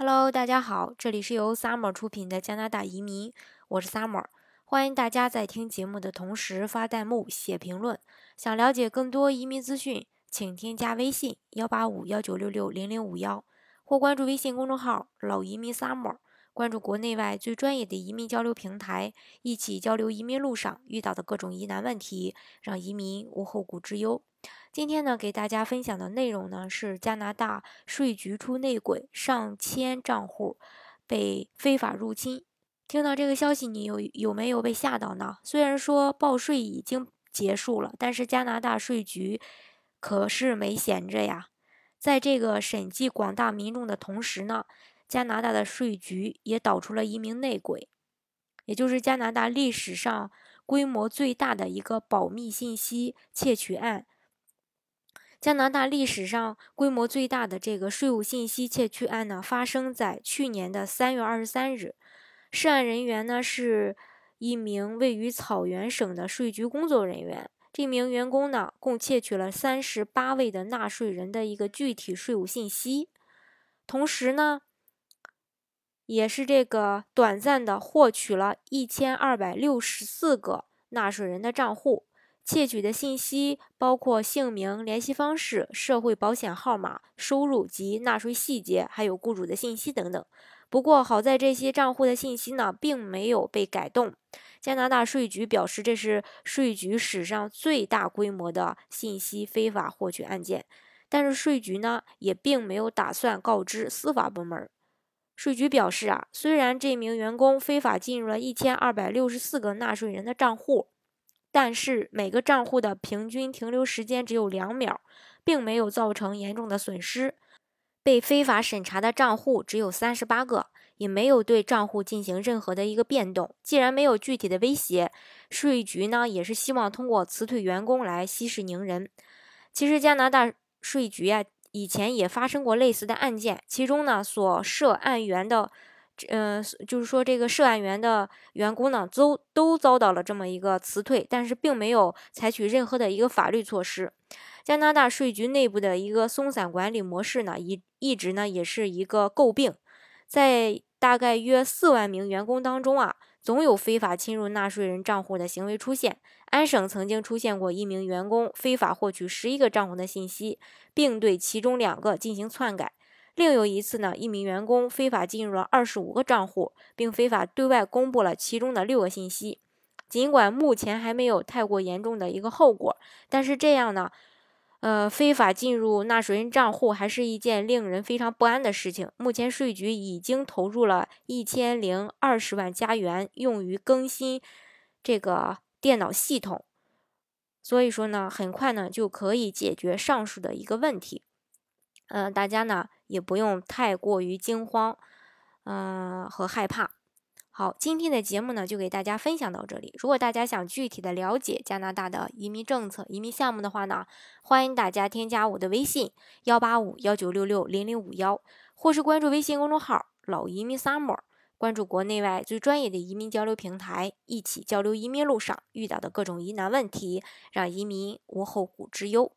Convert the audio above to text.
Hello，大家好，这里是由 Summer 出品的加拿大移民，我是 Summer，欢迎大家在听节目的同时发弹幕、写评论。想了解更多移民资讯，请添加微信幺八五幺九六六零零五幺，或关注微信公众号“老移民 Summer”，关注国内外最专业的移民交流平台，一起交流移民路上遇到的各种疑难问题，让移民无后顾之忧。今天呢，给大家分享的内容呢是加拿大税局出内鬼，上千账户被非法入侵。听到这个消息，你有有没有被吓到呢？虽然说报税已经结束了，但是加拿大税局可是没闲着呀。在这个审计广大民众的同时呢，加拿大的税局也导出了一名内鬼，也就是加拿大历史上规模最大的一个保密信息窃取案。加拿大历史上规模最大的这个税务信息窃取案呢，发生在去年的三月二十三日。涉案人员呢是一名位于草原省的税局工作人员。这名员工呢，共窃取了三十八位的纳税人的一个具体税务信息，同时呢，也是这个短暂的获取了一千二百六十四个纳税人的账户。窃取的信息包括姓名、联系方式、社会保险号码、收入及纳税细节，还有雇主的信息等等。不过好在这些账户的信息呢，并没有被改动。加拿大税局表示，这是税局史上最大规模的信息非法获取案件。但是税局呢，也并没有打算告知司法部门。税局表示啊，虽然这名员工非法进入了一千二百六十四个纳税人的账户。但是每个账户的平均停留时间只有两秒，并没有造成严重的损失。被非法审查的账户只有三十八个，也没有对账户进行任何的一个变动。既然没有具体的威胁，税局呢也是希望通过辞退员工来息事宁人。其实加拿大税局啊以前也发生过类似的案件，其中呢所涉案员的。嗯，就是说这个涉案员的员工呢，都都遭到了这么一个辞退，但是并没有采取任何的一个法律措施。加拿大税局内部的一个松散管理模式呢，一一直呢也是一个诟病。在大概约四万名员工当中啊，总有非法侵入纳税人账户的行为出现。安省曾经出现过一名员工非法获取十一个账户的信息，并对其中两个进行篡改。另有一次呢，一名员工非法进入了二十五个账户，并非法对外公布了其中的六个信息。尽管目前还没有太过严重的一个后果，但是这样呢，呃，非法进入纳税人账户还是一件令人非常不安的事情。目前税局已经投入了一千零二十万加元用于更新这个电脑系统，所以说呢，很快呢就可以解决上述的一个问题。嗯，大家呢也不用太过于惊慌，嗯和害怕。好，今天的节目呢就给大家分享到这里。如果大家想具体的了解加拿大的移民政策、移民项目的话呢，欢迎大家添加我的微信幺八五幺九六六零零五幺，或是关注微信公众号“老移民 summer”，关注国内外最专业的移民交流平台，一起交流移民路上遇到的各种疑难问题，让移民无后顾之忧。